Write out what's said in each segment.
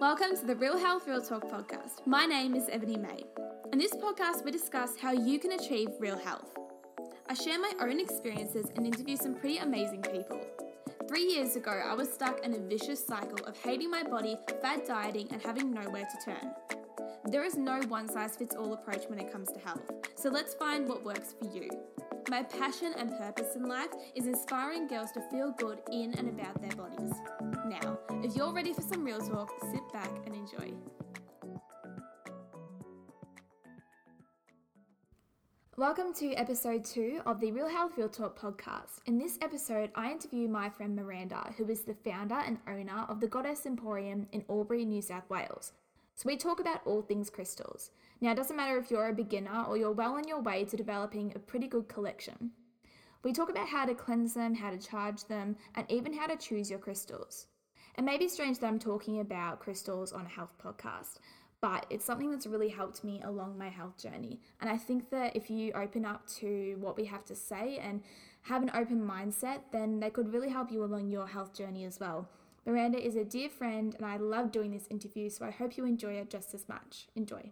Welcome to the Real Health Real Talk podcast. My name is Ebony May. In this podcast, we discuss how you can achieve real health. I share my own experiences and interview some pretty amazing people. Three years ago, I was stuck in a vicious cycle of hating my body, fad dieting, and having nowhere to turn. There is no one size fits all approach when it comes to health, so let's find what works for you. My passion and purpose in life is inspiring girls to feel good in and about their bodies. Now, if you're ready for some real talk, sit back and enjoy. Welcome to episode two of the Real Health Real Talk podcast. In this episode, I interview my friend Miranda, who is the founder and owner of the Goddess Emporium in Albury, New South Wales. So, we talk about all things crystals. Now, it doesn't matter if you're a beginner or you're well on your way to developing a pretty good collection. We talk about how to cleanse them, how to charge them, and even how to choose your crystals. It may be strange that I'm talking about crystals on a health podcast, but it's something that's really helped me along my health journey. And I think that if you open up to what we have to say and have an open mindset, then they could really help you along your health journey as well. Miranda is a dear friend, and I love doing this interview, so I hope you enjoy it just as much. Enjoy.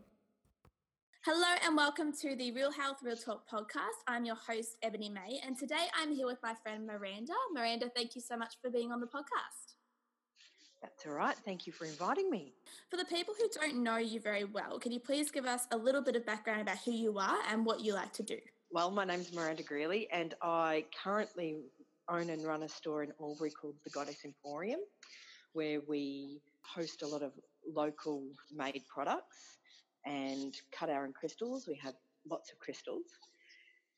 Hello and welcome to the Real Health Real Talk podcast. I'm your host, Ebony May, and today I'm here with my friend Miranda. Miranda, thank you so much for being on the podcast. That's all right. Thank you for inviting me. For the people who don't know you very well, can you please give us a little bit of background about who you are and what you like to do? Well, my name's Miranda Greeley, and I currently own and run a store in Albury called the Goddess Emporium, where we host a lot of local made products and cut our own crystals. We have lots of crystals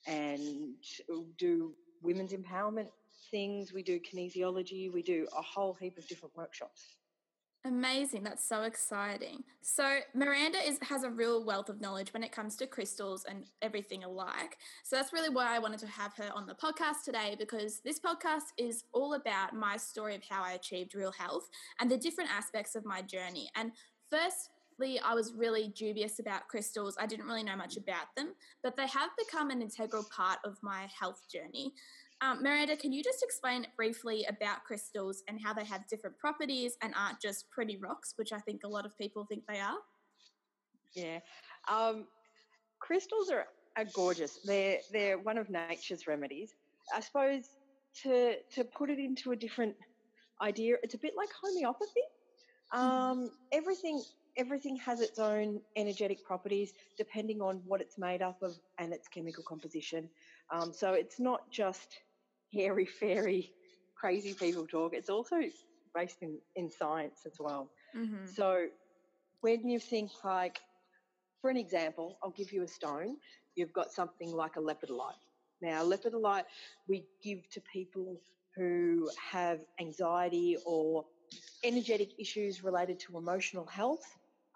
and do women's empowerment things. We do kinesiology. We do a whole heap of different workshops. Amazing. That's so exciting. So Miranda is has a real wealth of knowledge when it comes to crystals and everything alike. So that's really why I wanted to have her on the podcast today because this podcast is all about my story of how I achieved real health and the different aspects of my journey. And firstly, I was really dubious about crystals. I didn't really know much about them, but they have become an integral part of my health journey. Um, Miranda, can you just explain briefly about crystals and how they have different properties and aren't just pretty rocks, which I think a lot of people think they are? Yeah. Um, crystals are, are gorgeous. They're, they're one of nature's remedies. I suppose to, to put it into a different idea, it's a bit like homeopathy. Mm-hmm. Um, everything everything has its own energetic properties depending on what it's made up of and its chemical composition. Um, so it's not just hairy fairy crazy people talk. It's also based in, in science as well. Mm-hmm. So when you think like, for an example, I'll give you a stone. You've got something like a lepidolite. Now, lepidolite we give to people who have anxiety or energetic issues related to emotional health,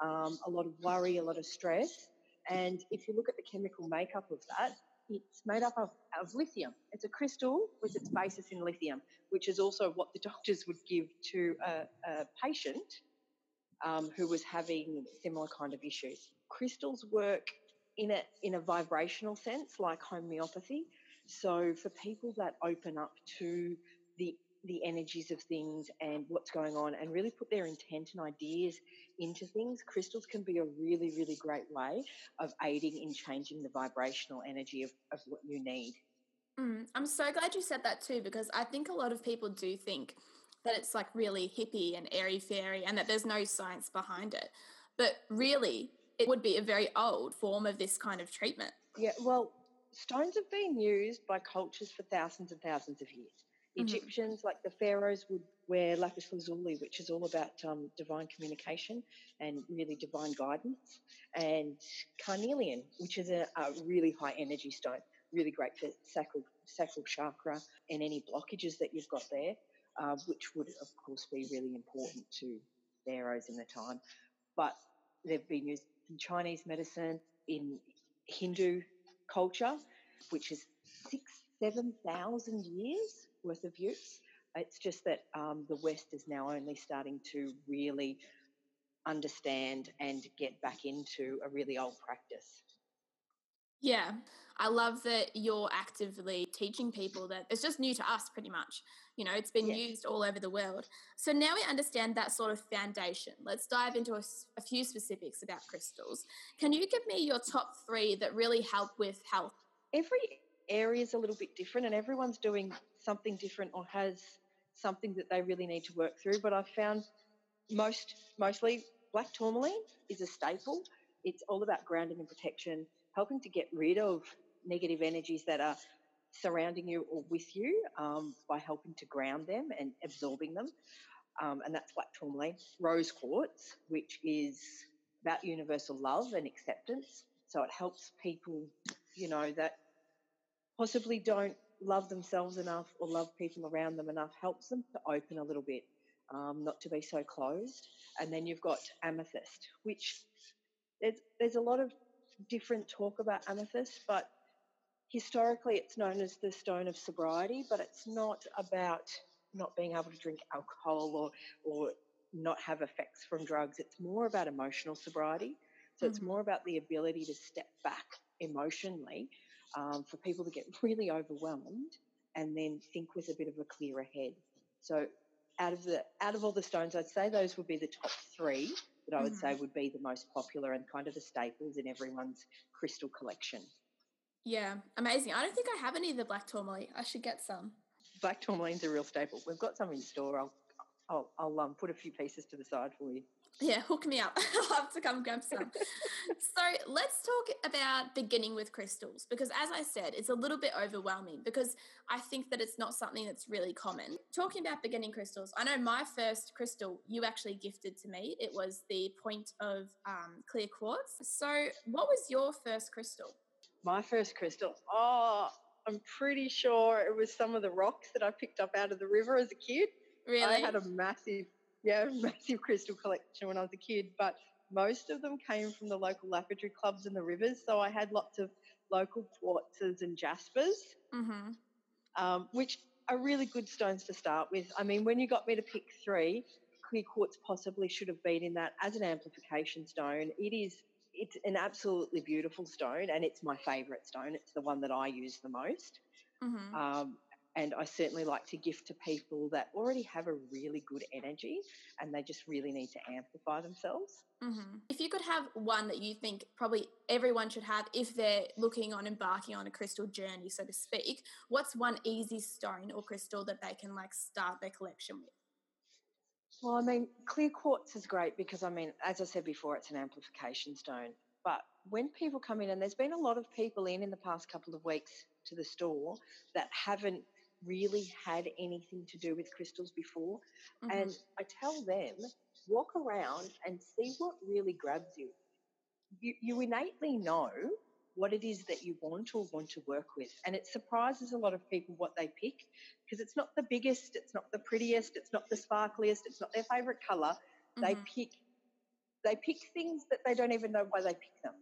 um, a lot of worry, a lot of stress. And if you look at the chemical makeup of that, it's made up of, of lithium. It's a crystal with its basis in lithium, which is also what the doctors would give to a, a patient um, who was having similar kind of issues. Crystals work in a in a vibrational sense, like homeopathy. So for people that open up to the energies of things and what's going on and really put their intent and ideas into things, crystals can be a really, really great way of aiding in changing the vibrational energy of, of what you need. Mm, I'm so glad you said that too, because I think a lot of people do think that it's like really hippie and airy fairy and that there's no science behind it. But really, it would be a very old form of this kind of treatment. Yeah, well, stones have been used by cultures for thousands and thousands of years. Mm-hmm. Egyptians, like the pharaohs, would wear lapis lazuli, which is all about um, divine communication and really divine guidance, and carnelian, which is a, a really high energy stone, really great for sacral, sacral chakra and any blockages that you've got there, uh, which would, of course, be really important to pharaohs in the time. But they've been used in Chinese medicine, in Hindu culture, which is six, seven thousand years worth of use. It's just that um, the West is now only starting to really understand and get back into a really old practice. Yeah. I love that you're actively teaching people that it's just new to us pretty much. You know, it's been yes. used all over the world. So now we understand that sort of foundation. Let's dive into a, a few specifics about crystals. Can you give me your top three that really help with health? Every area is a little bit different, and everyone's doing something different or has something that they really need to work through. But I've found most mostly black tourmaline is a staple. It's all about grounding and protection, helping to get rid of negative energies that are surrounding you or with you um, by helping to ground them and absorbing them. Um, and that's black tourmaline. Rose quartz, which is about universal love and acceptance. So it helps people, you know, that possibly don't love themselves enough or love people around them enough, helps them to open a little bit, um, not to be so closed. And then you've got amethyst, which there's, there's a lot of different talk about amethyst, but historically it's known as the stone of sobriety, but it's not about not being able to drink alcohol or, or not have effects from drugs. It's more about emotional sobriety. So mm-hmm. it's more about the ability to step back emotionally um, for people to get really overwhelmed and then think with a bit of a clearer head. So out of the out of all the stones, I'd say those would be the top three that I would mm-hmm. say would be the most popular and kind of the staples in everyone's crystal collection. Yeah, amazing. I don't think I have any of the black tourmaline. I should get some. Black tourmaline's a real staple. We've got some in store. I'll I'll, I'll um, put a few pieces to the side for you. Yeah, hook me up. I'll have to come grab some. so let's talk about beginning with crystals because, as I said, it's a little bit overwhelming because I think that it's not something that's really common. Talking about beginning crystals, I know my first crystal you actually gifted to me. It was the point of um, clear quartz. So, what was your first crystal? My first crystal. Oh, I'm pretty sure it was some of the rocks that I picked up out of the river as a kid. Really? I had a massive, yeah, massive crystal collection when I was a kid, but most of them came from the local lapidary clubs in the rivers. So I had lots of local quartzes and jaspers, mm-hmm. um, which are really good stones to start with. I mean, when you got me to pick three, clear quartz possibly should have been in that as an amplification stone. It is it's an absolutely beautiful stone, and it's my favourite stone. It's the one that I use the most. Mm-hmm. Um, and I certainly like to gift to people that already have a really good energy and they just really need to amplify themselves. Mm-hmm. If you could have one that you think probably everyone should have if they're looking on embarking on a crystal journey, so to speak, what's one easy stone or crystal that they can like start their collection with? Well, I mean, clear quartz is great because, I mean, as I said before, it's an amplification stone. But when people come in, and there's been a lot of people in in the past couple of weeks to the store that haven't really had anything to do with crystals before. Mm-hmm. And I tell them, walk around and see what really grabs you. You, you innately know what it is that you want or want to work with. And it surprises a lot of people what they pick because it's not the biggest, it's not the prettiest, it's not the sparkliest, it's not their favorite color. Mm-hmm. They pick they pick things that they don't even know why they pick them.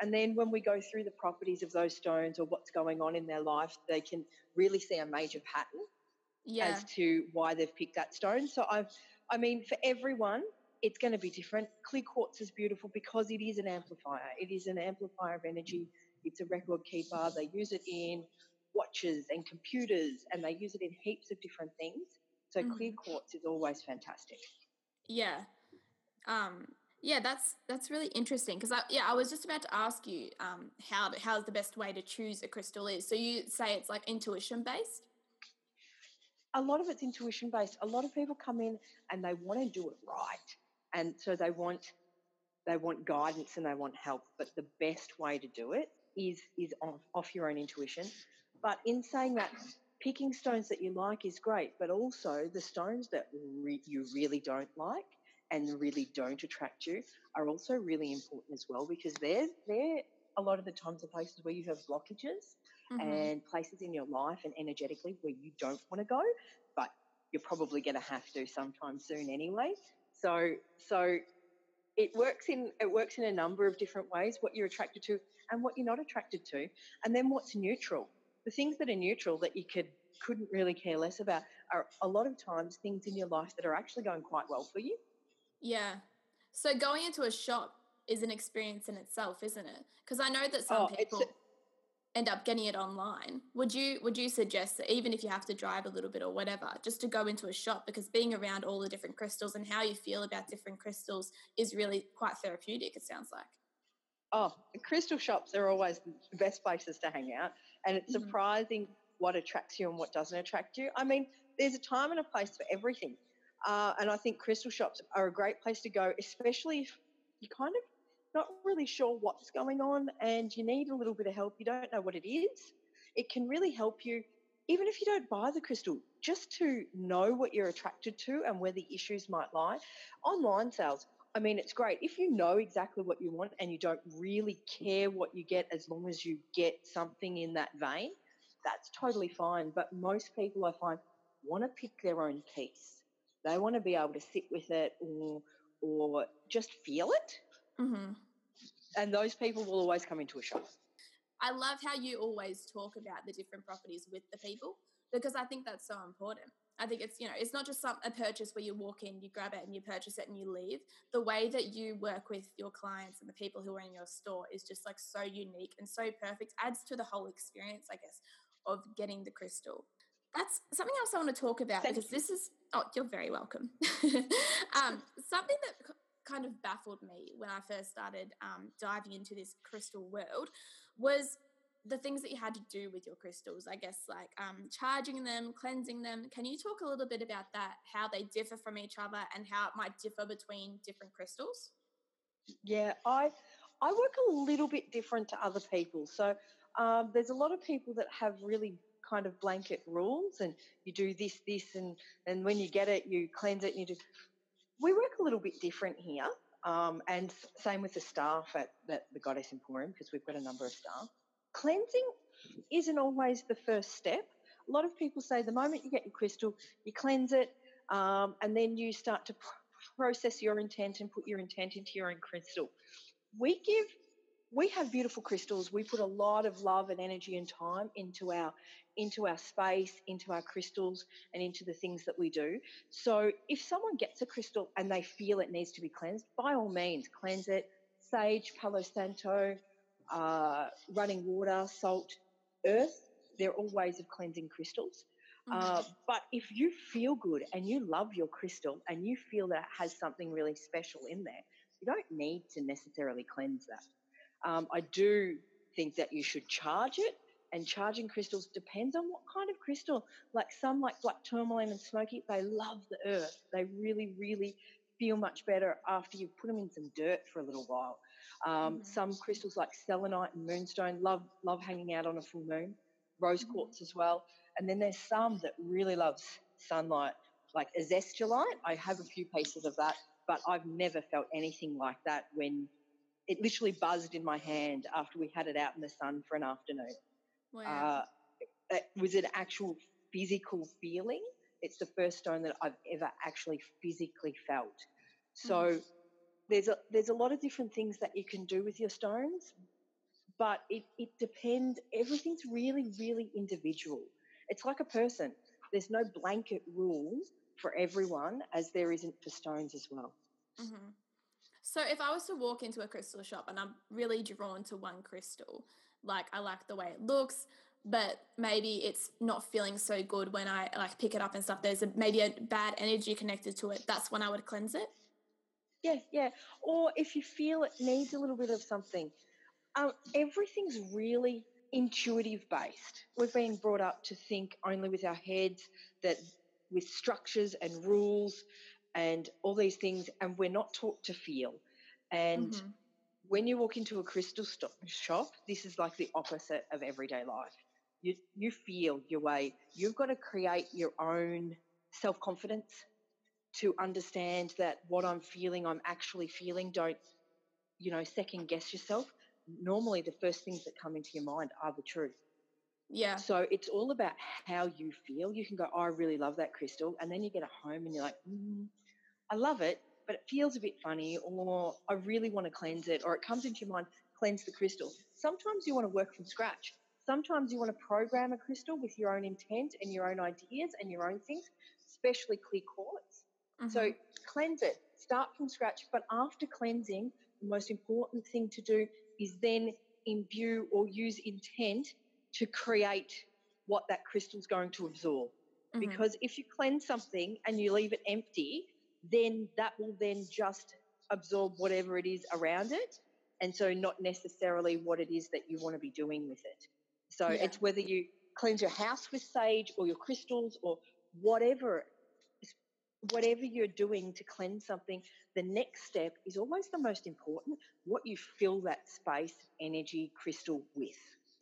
And then when we go through the properties of those stones or what's going on in their life, they can really see a major pattern yeah. as to why they've picked that stone. So I've, I mean, for everyone, it's going to be different. Clear quartz is beautiful because it is an amplifier. It is an amplifier of energy. It's a record keeper. They use it in watches and computers, and they use it in heaps of different things. So mm. clear quartz is always fantastic. Yeah. Um, yeah, that's that's really interesting because I yeah I was just about to ask you um, how how's the best way to choose a crystal is. So you say it's like intuition based. A lot of it's intuition based. A lot of people come in and they want to do it right, and so they want they want guidance and they want help. But the best way to do it is is off, off your own intuition. But in saying that, picking stones that you like is great, but also the stones that re- you really don't like and really don't attract you are also really important as well because they're they're a lot of the times the places where you have blockages mm-hmm. and places in your life and energetically where you don't want to go, but you're probably going to have to sometime soon anyway. So so it works in it works in a number of different ways what you're attracted to and what you're not attracted to and then what's neutral the things that are neutral that you could couldn't really care less about are a lot of times things in your life that are actually going quite well for you yeah. So going into a shop is an experience in itself, isn't it? Because I know that some oh, people. End up getting it online would you would you suggest that even if you have to drive a little bit or whatever just to go into a shop because being around all the different crystals and how you feel about different crystals is really quite therapeutic it sounds like oh crystal shops are always the best places to hang out and it's mm-hmm. surprising what attracts you and what doesn't attract you i mean there's a time and a place for everything uh, and i think crystal shops are a great place to go especially if you're kind of not really sure what's going on and you need a little bit of help, you don't know what it is, it can really help you, even if you don't buy the crystal, just to know what you're attracted to and where the issues might lie. Online sales, I mean, it's great. If you know exactly what you want and you don't really care what you get as long as you get something in that vein, that's totally fine. But most people I find want to pick their own piece. They want to be able to sit with it or or just feel it Mm-hmm. And those people will always come into a shop. I love how you always talk about the different properties with the people because I think that's so important. I think it's you know it's not just some, a purchase where you walk in, you grab it, and you purchase it, and you leave. The way that you work with your clients and the people who are in your store is just like so unique and so perfect. Adds to the whole experience, I guess, of getting the crystal. That's something else I want to talk about Thank because you. this is oh, you're very welcome. um, something that kind of baffled me when I first started um, diving into this crystal world was the things that you had to do with your crystals. I guess like um, charging them, cleansing them. Can you talk a little bit about that? How they differ from each other and how it might differ between different crystals? Yeah, I I work a little bit different to other people. So um, there's a lot of people that have really kind of blanket rules and you do this, this, and and when you get it, you cleanse it and you do we work a little bit different here, um, and same with the staff at, the Goddess Emporium because we've got a number of staff. Cleansing isn't always the first step. A lot of people say the moment you get your crystal, you cleanse it, um, and then you start to process your intent and put your intent into your own crystal. We give we have beautiful crystals. We put a lot of love and energy and time into our into our space, into our crystals, and into the things that we do. So if someone gets a crystal and they feel it needs to be cleansed, by all means, cleanse it. Sage, Palo Santo, uh, running water, salt, earth. They're all ways of cleansing crystals. Mm-hmm. Uh, but if you feel good and you love your crystal and you feel that it has something really special in there, you don't need to necessarily cleanse that. Um, I do think that you should charge it, and charging crystals depends on what kind of crystal. Like some, like black tourmaline and smoky, they love the earth. They really, really feel much better after you put them in some dirt for a little while. Um, mm-hmm. Some crystals like selenite and moonstone love love hanging out on a full moon. Rose mm-hmm. quartz as well. And then there's some that really loves sunlight, like azeztulite. I have a few pieces of that, but I've never felt anything like that when it literally buzzed in my hand after we had it out in the sun for an afternoon. Wow. Uh, it was an actual physical feeling. It's the first stone that I've ever actually physically felt. So mm. there's a there's a lot of different things that you can do with your stones, but it, it depends. Everything's really, really individual. It's like a person. There's no blanket rule for everyone, as there isn't for stones as well. Mm-hmm. So if I was to walk into a crystal shop and I'm really drawn to one crystal, like I like the way it looks, but maybe it's not feeling so good when I like pick it up and stuff. There's a, maybe a bad energy connected to it. That's when I would cleanse it. Yeah, yeah. Or if you feel it needs a little bit of something, um, everything's really intuitive based. We've been brought up to think only with our heads, that with structures and rules and all these things, and we're not taught to feel. And mm-hmm. when you walk into a crystal shop, this is like the opposite of everyday life. You, you feel your way. You've got to create your own self confidence to understand that what I'm feeling, I'm actually feeling. Don't, you know, second guess yourself. Normally, the first things that come into your mind are the truth. Yeah. So it's all about how you feel. You can go, oh, I really love that crystal. And then you get it home and you're like, mm, I love it, but it feels a bit funny, or I really want to cleanse it, or it comes into your mind, cleanse the crystal. Sometimes you want to work from scratch. Sometimes you want to program a crystal with your own intent and your own ideas and your own things, especially clear quartz. Mm-hmm. So cleanse it, start from scratch. But after cleansing, the most important thing to do is then imbue or use intent to create what that crystal's going to absorb. Mm-hmm. Because if you cleanse something and you leave it empty, then that will then just absorb whatever it is around it. And so not necessarily what it is that you want to be doing with it. So yeah. it's whether you cleanse your house with sage or your crystals or whatever whatever you're doing to cleanse something, the next step is always the most important what you fill that space, energy, crystal with.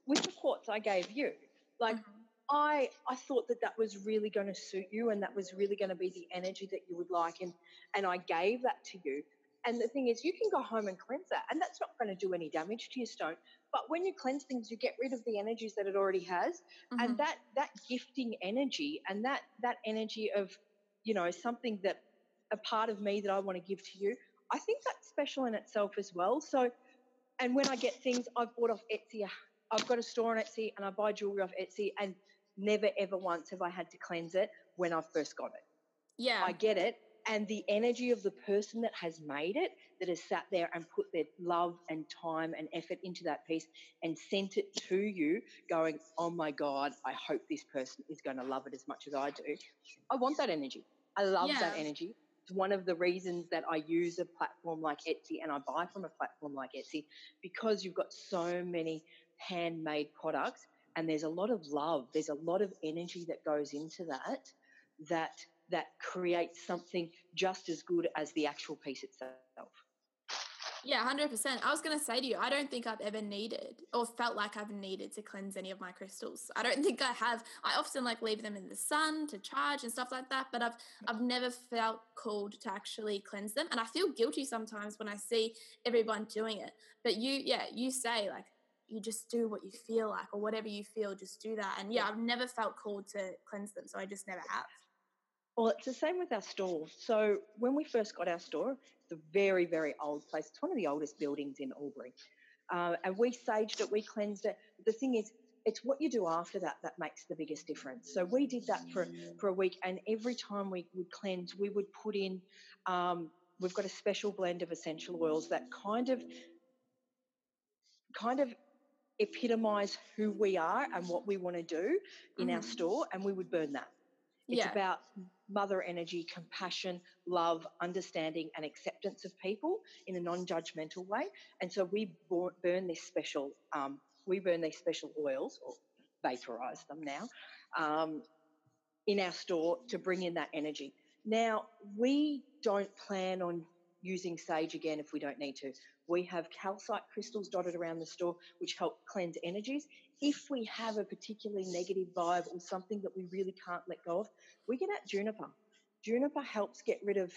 With the quartz I gave you, like mm-hmm. I, I thought that that was really going to suit you and that was really going to be the energy that you would like. And, and I gave that to you. And the thing is, you can go home and cleanse that, and that's not going to do any damage to your stone. But when you cleanse things, you get rid of the energies that it already has, mm-hmm. and that that gifting energy and that that energy of, you know, something that a part of me that I want to give to you. I think that's special in itself as well. So, and when I get things, I've bought off Etsy. I've got a store on Etsy, and I buy jewelry off Etsy, and never ever once have I had to cleanse it when I first got it. Yeah, I get it, and the energy of the person that has made it, that has sat there and put their love and time and effort into that piece and sent it to you, going, oh my God, I hope this person is going to love it as much as I do. I want that energy. I love yeah. that energy. It's one of the reasons that I use a platform like Etsy and I buy from a platform like Etsy because you've got so many handmade products and there's a lot of love, there's a lot of energy that goes into that that that creates something just as good as the actual piece itself. Yeah, 100%. I was going to say to you, I don't think I've ever needed or felt like I've needed to cleanse any of my crystals. I don't think I have. I often like leave them in the sun to charge and stuff like that, but I've I've never felt called to actually cleanse them and I feel guilty sometimes when I see everyone doing it. But you yeah, you say like you just do what you feel like or whatever you feel just do that. And yeah, I've never felt called to cleanse them, so I just never have. Well, it's the same with our store. So when we first got our store, it's a very, very old place. It's one of the oldest buildings in Albury. Uh, and we saged it, we cleansed it. The thing is, it's what you do after that that makes the biggest difference. So we did that for, for a week, and every time we would cleanse, we would put in, um, we've got a special blend of essential oils that kind of, kind of epitomise who we are and what we want to do in mm-hmm. our store, and we would burn that. It's yeah. about mother energy, compassion, love, understanding, and acceptance of people in a non-judgmental way. And so we burn this special, um, we burn these special oils or vaporize them now um, in our store to bring in that energy. Now we don't plan on using sage again if we don't need to. We have calcite crystals dotted around the store, which help cleanse energies. If we have a particularly negative vibe or something that we really can't let go of, we get out juniper. Juniper helps get rid of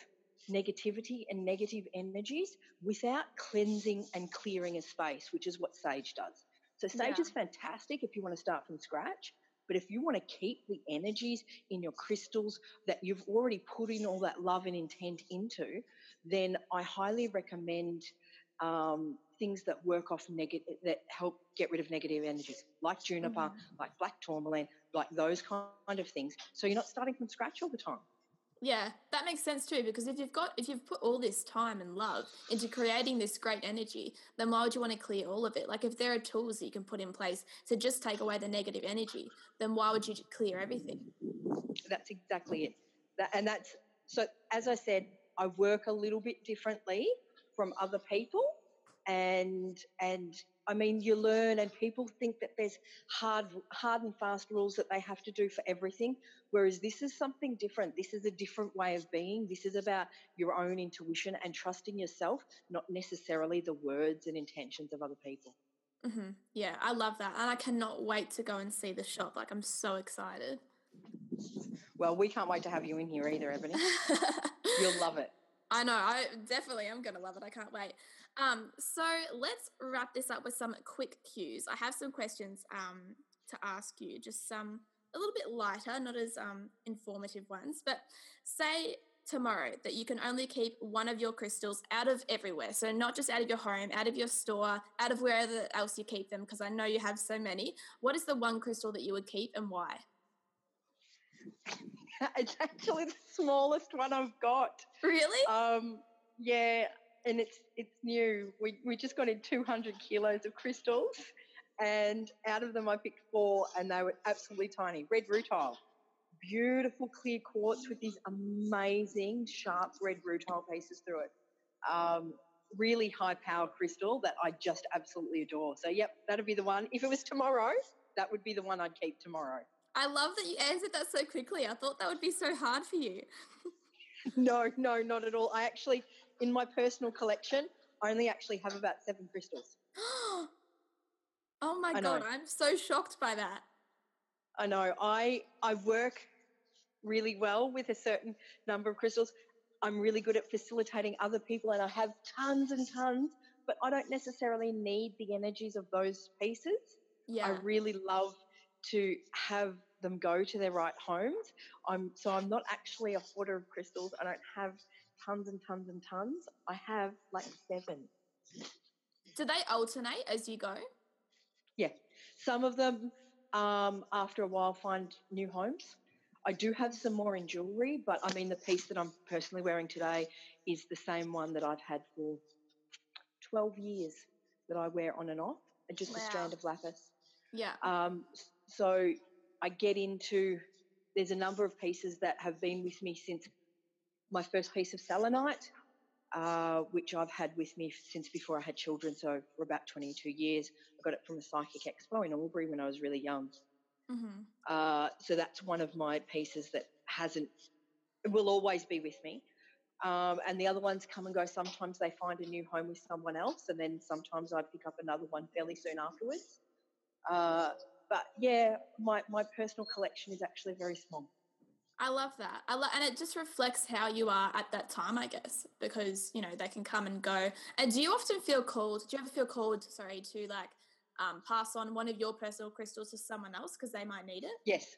negativity and negative energies without cleansing and clearing a space, which is what sage does. So sage yeah. is fantastic if you want to start from scratch. But if you want to keep the energies in your crystals that you've already put in all that love and intent into, then I highly recommend um, things that work off negative, that help get rid of negative energies, like juniper, mm-hmm. like black tourmaline, like those kind of things. So you're not starting from scratch all the time. Yeah, that makes sense too. Because if you've got, if you've put all this time and love into creating this great energy, then why would you want to clear all of it? Like if there are tools that you can put in place to just take away the negative energy, then why would you clear everything? That's exactly it. That, and that's so. As I said, I work a little bit differently from other people. And and I mean you learn and people think that there's hard hard and fast rules that they have to do for everything whereas this is something different. This is a different way of being. This is about your own intuition and trusting yourself not necessarily the words and intentions of other people. Mm-hmm. yeah I love that and I cannot wait to go and see the shop like I'm so excited. Well we can't wait to have you in here either Ebony. You'll love it I know. I definitely am going to love it. I can't wait. Um, so let's wrap this up with some quick cues. I have some questions um, to ask you, just some a little bit lighter, not as um, informative ones. But say tomorrow that you can only keep one of your crystals out of everywhere. So not just out of your home, out of your store, out of wherever else you keep them, because I know you have so many. What is the one crystal that you would keep and why? it's actually the smallest one I've got. Really? Um, yeah, and it's it's new. We we just got in 200 kilos of crystals, and out of them I picked four, and they were absolutely tiny. Red rutile, beautiful clear quartz with these amazing sharp red rutile pieces through it. Um, really high power crystal that I just absolutely adore. So yep, that'd be the one. If it was tomorrow, that would be the one I'd keep tomorrow. I love that you answered that so quickly. I thought that would be so hard for you. no, no, not at all. I actually, in my personal collection, I only actually have about seven crystals. oh my I god, know. I'm so shocked by that. I know. I I work really well with a certain number of crystals. I'm really good at facilitating other people and I have tons and tons, but I don't necessarily need the energies of those pieces. Yeah. I really love to have them go to their right homes. I'm so I'm not actually a hoarder of crystals. I don't have tons and tons and tons. I have like seven. Do they alternate as you go? Yeah. Some of them um, after a while find new homes. I do have some more in jewellery, but I mean the piece that I'm personally wearing today is the same one that I've had for 12 years that I wear on and off, and just wow. a strand of lapis. Yeah. Um, so I get into there's a number of pieces that have been with me since my first piece of selenite, uh, which I've had with me since before I had children, so for about 22 years. I got it from a psychic expo in Albury when I was really young. Mm-hmm. Uh, so that's one of my pieces that hasn't, will always be with me. Um, and the other ones come and go. Sometimes they find a new home with someone else, and then sometimes I pick up another one fairly soon afterwards. Uh, but yeah, my, my personal collection is actually very small. I love that. I lo- and it just reflects how you are at that time, I guess, because you know they can come and go. And do you often feel called? Do you ever feel called? Sorry, to like um, pass on one of your personal crystals to someone else because they might need it? Yes.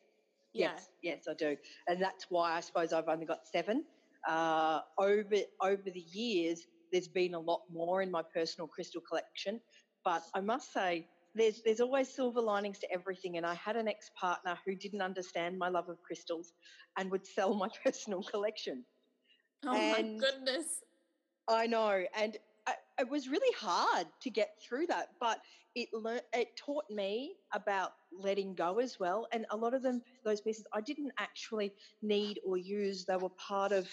Yeah. Yes, yes, I do, and that's why I suppose I've only got seven. Uh, over over the years, there's been a lot more in my personal crystal collection, but I must say there's there's always silver linings to everything. And I had an ex partner who didn't understand my love of crystals and would sell my personal collection. Oh and my goodness! I know, and I, it was really hard to get through that, but it it taught me about letting go as well. And a lot of them, those pieces, I didn't actually need or use. They were part of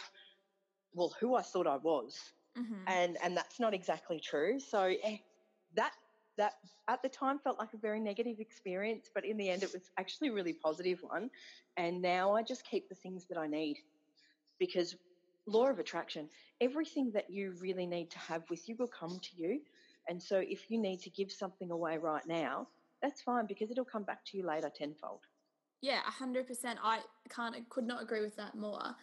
well, who I thought I was. Mm-hmm. And and that's not exactly true. So eh, that that at the time felt like a very negative experience, but in the end, it was actually a really positive one. And now I just keep the things that I need because law of attraction, everything that you really need to have with you will come to you. And so if you need to give something away right now, that's fine because it'll come back to you later tenfold. Yeah, 100%. I can't, could not agree with that more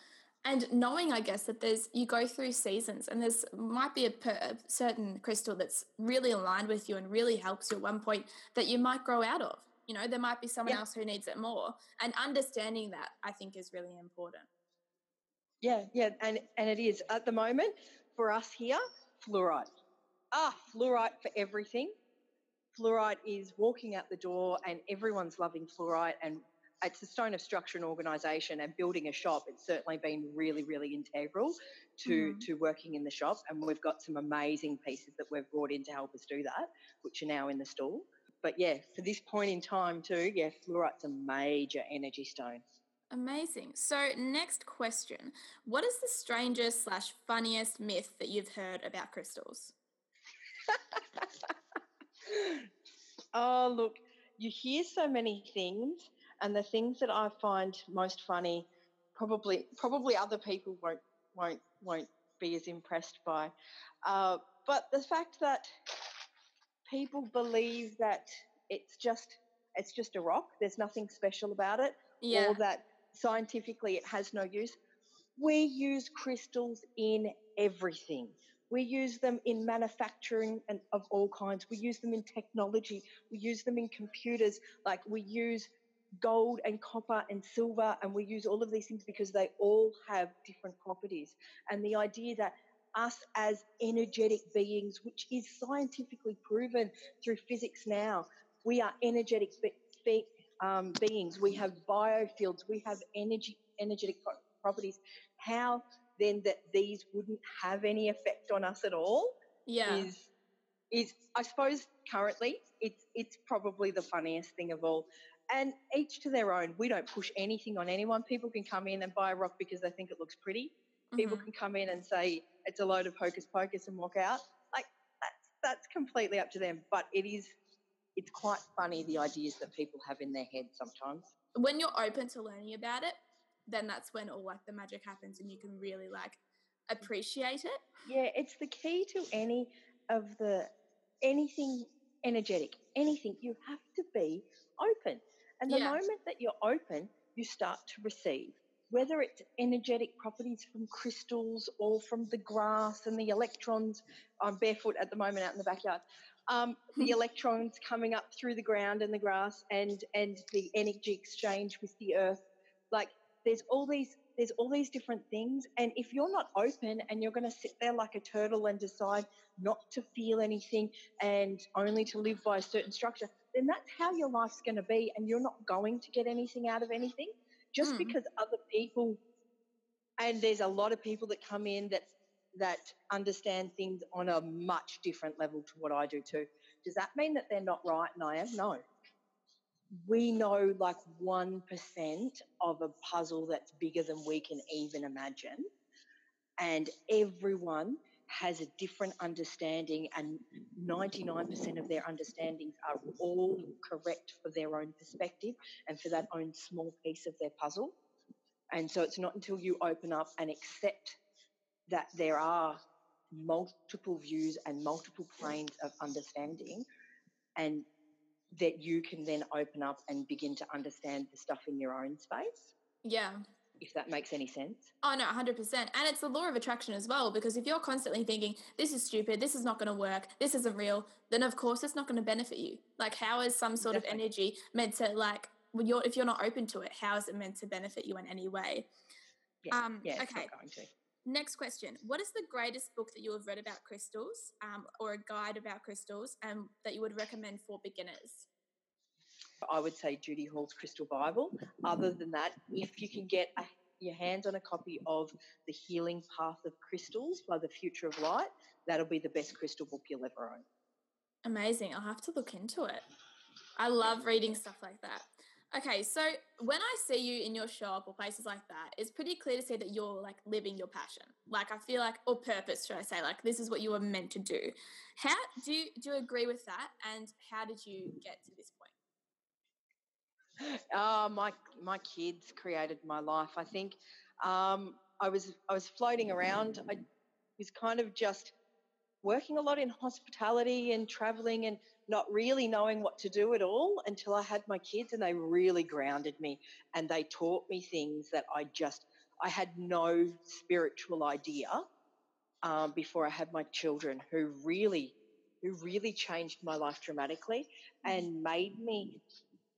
and knowing i guess that there's you go through seasons and there's might be a, per, a, certain crystal that's really aligned with you and really helps you at one point that you might grow out of. You know there might be someone yeah. else who needs it more. And understanding that i think is really important. Yeah yeah and and it is. At the moment for us here fluorite ah fluorite for everything. Fluorite is walking out the door and everyone's loving fluorite and it's a stone of structure and organisation and building a shop. It's certainly been really, really integral to mm-hmm. to working in the shop, and we've got some amazing pieces that we've brought in to help us do that, which are now in the stall. But yeah, for this point in time too, yeah, fluorite's a major energy stone. Amazing. So next question: What is the strangest slash funniest myth that you've heard about crystals? oh look, you hear so many things and the things that I find most funny, probably probably other people won't won't won't be as impressed by. Uh, but the fact that people believe that it's just it's just a rock, there's nothing special about it, yeah. or that scientifically it has no use. We use crystals in everything. We use them in manufacturing and of all kinds. We use them in technology. We use them in computers. Like we use gold and copper and silver, and we use all of these things because they all have different properties. And the idea that us as energetic beings, which is scientifically proven through physics now, we are energetic be- be- um, beings. We have biofields. We have energy, energetic pro- properties. How then that these wouldn't have any effect on us at all Yeah. is is I suppose currently it's it's probably the funniest thing of all. And each to their own. We don't push anything on anyone. People can come in and buy a rock because they think it looks pretty. People Mhm. can come in and say it's a load of hocus pocus and walk out. Like that's that's completely up to them. But it is it's quite funny the ideas that people have in their head sometimes. When you're open to learning about it, then that's when all like the magic happens and you can really like appreciate it. Yeah, it's the key to any of the anything energetic, anything. You have to be open. And the Yeah. moment that you're open, you start to receive. Whether it's energetic properties from crystals or from the grass and the electrons. I'm barefoot at the moment out in the backyard. Um, the electrons coming up through the ground and the grass and and the energy exchange with the earth. Like there's all these there's all these different things and if you're not open and you're going to sit there like a turtle and decide not to feel anything and only to live by a certain structure then that's how your life's going to be and you're not going to get anything out of anything just Mm. because other people and there's a lot of people that come in that that understand things on a much different level to what I do too. Does that mean that they're not right and I am? No we know like 1% of a puzzle that's bigger than we can even imagine. And everyone has a different understanding, and 99% of their understandings are all correct for their own perspective and for that own small piece of their puzzle. And so it's not until you open up and accept that there are multiple views and multiple planes of understanding and that you can then open up and begin to understand the stuff in your own space, Yeah. if that makes any sense. Oh no, hundred percent. And it's the law of attraction as well, because if you're constantly thinking, This is stupid, this is not gonna work, this isn't real, then of course it's not gonna benefit you. Like how is some sort of energy meant to like when you're if you're not open to it, how is it meant to benefit you in any way? Yeah, Um, yeah, it's okay. Not going to. Next question. What is the greatest book that you have read about crystals, um, or a guide about crystals, and that you would recommend for beginners? I would say Judy Hall's Crystal Bible. Other than that, if you can get a, your hands on a copy of The Healing Path of Crystals by The Future of Light, that'll be the best crystal book you'll ever own. Amazing. I'll have to look into it. I love reading stuff like that. Okay, so when I see you in your shop or places like that, it's pretty clear to see that you're like living your passion. Like I feel like, or purpose, should I say? Like this is what you were meant to do. How do you do you agree with that? And how did you get to this point? Uh, my my kids created my life. I think um, I was I was floating around. I was kind of just working a lot in hospitality and traveling and not really knowing what to do at all until I had my kids and they really grounded me and they taught me things that I just I had no spiritual idea um, before I had my children who really who really changed my life dramatically and made me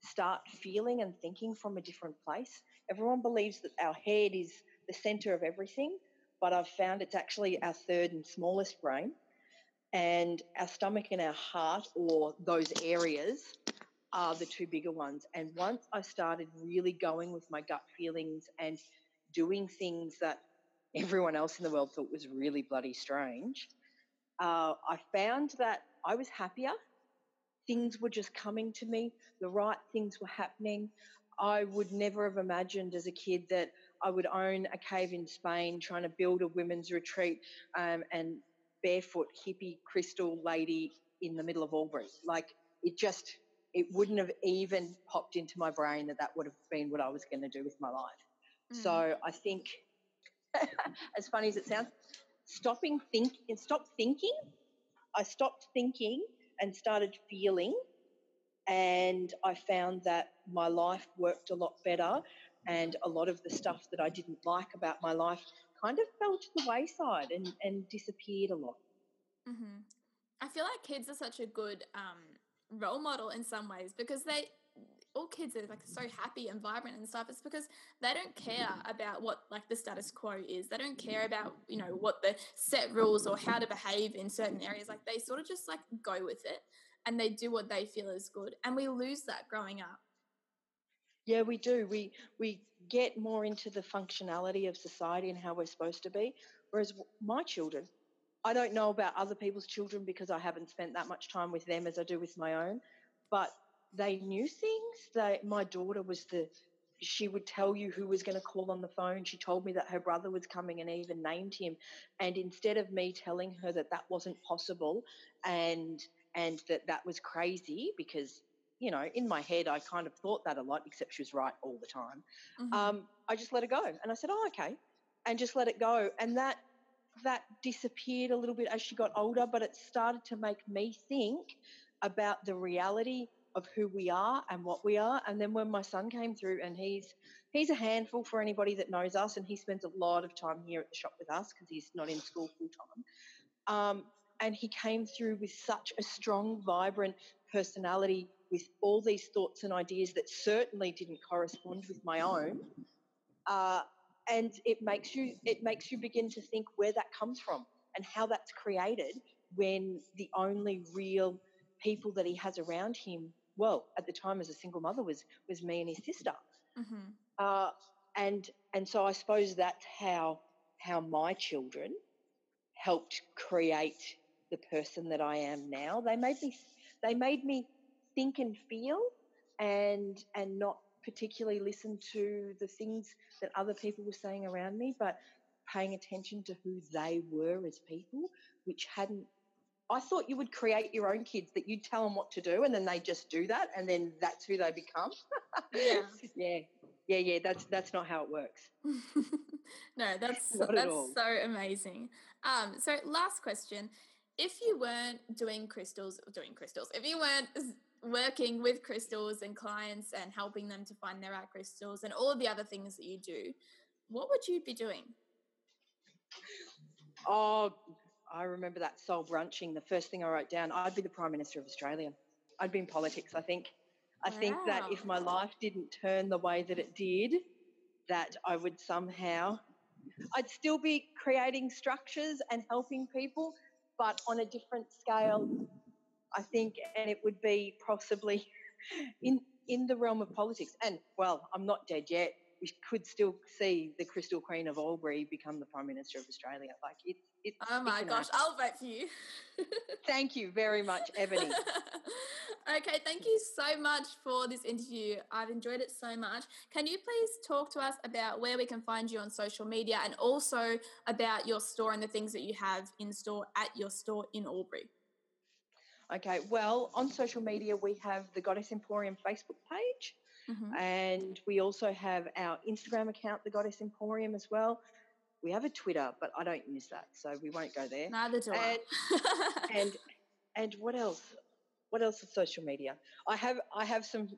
start feeling and thinking from a different place. Everyone believes that our head is the center of everything, but I've found it's actually our third and smallest brain. And our stomach and our heart, or those areas, are the two bigger ones. And once I started really going with my gut feelings and doing things that everyone else in the world thought was really bloody strange, uh, I found that I was happier things were just coming to me, the right things were happening. I would never have imagined as a kid that I would own a cave in Spain, trying to build a women's retreat, um, and barefoot hippie crystal lady in the middle of Albury. Like it just, it wouldn't have even popped into my brain that that would have been what I was going to do with my life. Mm. So I think, as funny as it sounds, stopping think, stop thinking. I stopped thinking and started feeling, and I found that my life worked a lot better, and a lot of the stuff that I didn't like about my life kind of fell to the wayside and, and disappeared a lot. hmm I feel like kids are such a good um, role model in some ways because they, all kids are like so happy and vibrant and stuff. It's because they don't care about what like the status quo is. They don't care about you know what the set rules or how to behave in certain areas. Like they sort of just like go with it and they do what they feel is good. And we lose that growing up. Yeah, we do. We we get more into the functionality of society and how we're supposed to be. Whereas my children, I don't know about other people's children because I haven't spent that much time with them as I do with my own, but they knew things. They, my daughter was the, she would tell you who was going to call on the phone. She told me that her brother was coming and even named him. And instead of me telling her that that wasn't possible and and that that was crazy because you know, in my head, I kind of thought that a lot, except she was right all the time. Mm-hmm. Um, I just let it go, and I said, "Oh, okay," and just let it go, and that that disappeared a little bit as she got older, but it started to make me think about the reality of who we are and what we are. And then when my son came through, and he's he's a handful for anybody that knows us, and he spends a lot of time here at the shop with us because he's not in school full time. Um, and he came through with such a strong, vibrant personality with all these thoughts and ideas that certainly didn't correspond with my own. Uh, and it makes you it makes you begin to think where that comes from and how that's created when the only real people that he has around him well at the time as a single mother was was me and his sister mm-hmm. uh, and and so i suppose that's how how my children helped create the person that i am now they made me they made me think and feel and and not particularly listen to the things that other people were saying around me, but paying attention to who they were as people, which hadn't. I thought you would create your own kids that you'd tell them what to do, and then they just do that, and then that's who they become. yeah, yeah, yeah, yeah. That's that's not how it works. no, that's that's so amazing. Um, so last question: If you weren't doing crystals, doing crystals, if you weren't working with crystals and clients and helping them to find their right crystals and all of the other things that you do, what would you be doing? Oh, I remember that soul brunching. The first thing I wrote down, I'd be the Prime Minister of Australia. I'd be in politics, I think. I wow. think that if my life didn't turn the way that it did, that I would somehow, I'd still be creating structures and helping people, but on a different scale I think, and it would be possibly in in the realm of politics. And well, I'm not dead yet. We could still see the Crystal Queen of Albury become the Prime Minister of Australia. Like it's it's. Oh my gosh, I'll vote for you. thank you very much, Ebony. okay, thank you so much for this interview. I've enjoyed it so much. Can you please talk to us about where we can find you on social media and also about your store and the things that you have in store at your store in Albury? Okay, well, on social media, we have the Goddess Emporium Facebook page, mm-hmm. and we also have our Instagram account, the Goddess Emporium, as well. We have a Twitter, but I don't use that, so we won't go there. Neither do and, I. and and what else? What else is social media? I have I have some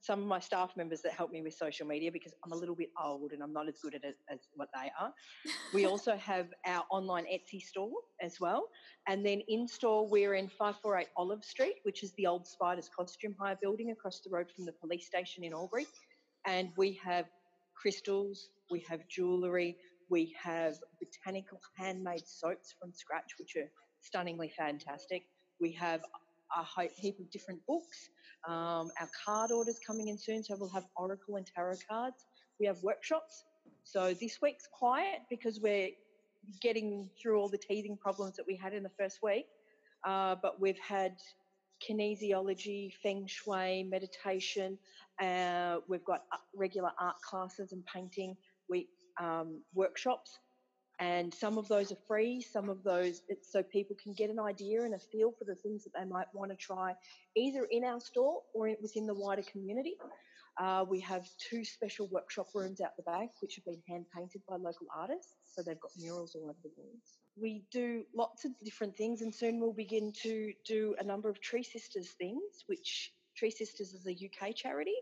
some of my staff members that help me with social media because I'm a little bit old and I'm not as good at it as what they are. we also have our online Etsy store as well. And then in store, we're in 548 Olive Street, which is the old Spiders costume hire building across the road from the police station in Albury. And we have crystals, we have jewellery, we have botanical handmade soaps from scratch, which are stunningly fantastic. We have a heap of different books. Um, our card orders coming in soon, so we'll have Oracle and Tarot cards. We have workshops. So this week's quiet because we're getting through all the teething problems that we had in the first week. Uh, but we've had kinesiology, feng shui, meditation. Uh, we've got regular art classes and painting we, um, workshops and some of those are free some of those it's so people can get an idea and a feel for the things that they might want to try either in our store or within the wider community. Uh, we have two special workshop rooms out the back which have been hand painted by local artists so they've got murals all over the walls. We do lots of different things and soon we'll begin to do a number of TreeSisters things which TreeSisters is a uk charity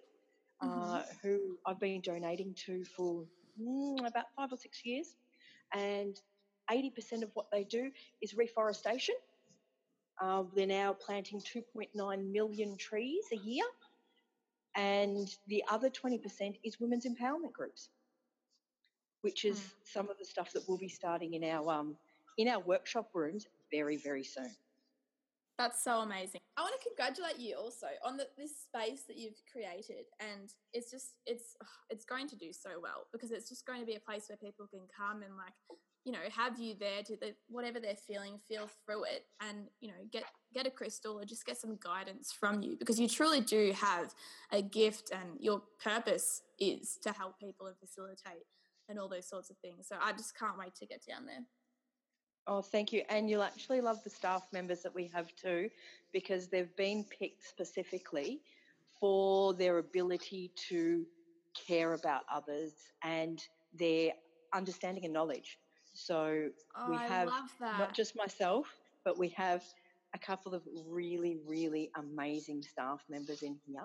uh, mm-hmm. uh, who i've been donating to for mm, about five or six years and 80% of what they do is reforestation. Uh, they're now planting 2.9 million trees a year, and the other 20% is women's empowerment groups, which is mm. some of the stuff that we'll be starting in our um, in our workshop rooms very very soon. That's so amazing. I want to congratulate you also on the, this space that you've created, and it's just it's it's going to do so well because it's just going to be a place where people can come and like you know have you there to the, whatever they're feeling feel through it and you know get get a crystal or just get some guidance from you because you truly do have a gift and your purpose is to help people and facilitate and all those sorts of things so i just can't wait to get down there Oh, thank you. And you'll actually love the staff members that we have too, because they've been picked specifically for their ability to care about others and their understanding and knowledge. So oh, we have not just myself, but we have a couple of really, really amazing staff members in here,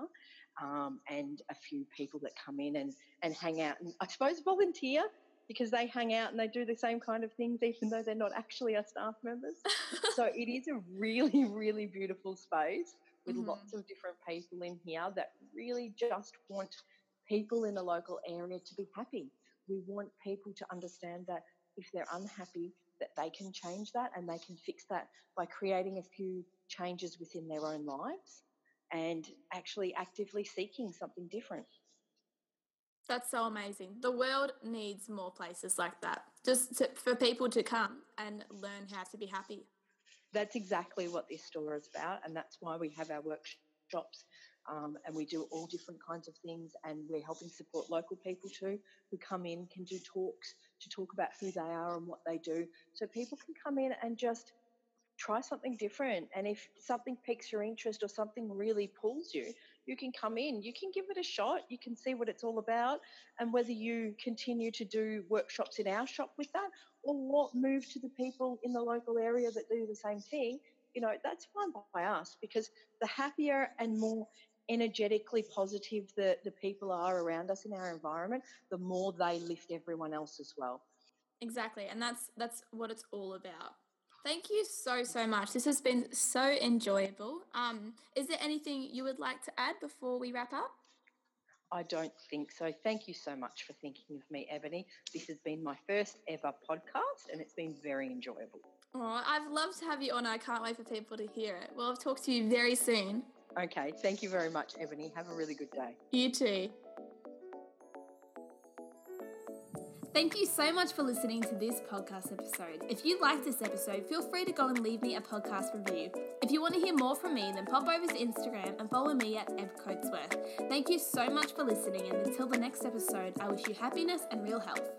um, and a few people that come in and, and hang out and I suppose volunteer because they hang out and they do the same kind of things, even though they're not actually our staff members. so it is a really, really beautiful space with mm-hmm. lots of different people in here that really just want people in the local area to be happy. We want people to understand that if they're unhappy, that they can change that and they can fix that by creating a few changes within their own lives and actually actively seeking something different. That's so amazing. The world needs more places like that, just to, for people to come and learn how to be happy. That's exactly what this store is about, and that's why we have our workshops. Um, and we do all different kinds of things, and we're helping support local people too, who come in, can do talks to talk about who they are and what they do. So people can come in and just try something different. And if something piques your interest or something really pulls you, you can come in, you can give it a shot, you can see what it's all about, and whether you continue to do workshops in our shop with that or what move to the people in the local area that do the same thing, you know, that's fine by us because the happier and more energetically positive the, the people are around us in our environment, the more they lift everyone else as well. Exactly. And that's that's what it's all about. Thank you so, so much. This has been so enjoyable. Um, is there anything you would like to add before we wrap up? I don't think so. Thank you so much for thinking of me, Ebony. This has been my first ever podcast and it's been very enjoyable. Oh, I've loved to have you on. I can't wait for people to hear it. Well, I'll talk to you very soon. Okay. Thank you very much, Ebony. Have a really good day. You too. Thank you so much for listening to this podcast episode. If you liked this episode, feel free to go and leave me a podcast review. If you want to hear more from me, then pop over to Instagram and follow me at Eb Coatesworth. Thank you so much for listening, and until the next episode, I wish you happiness and real health.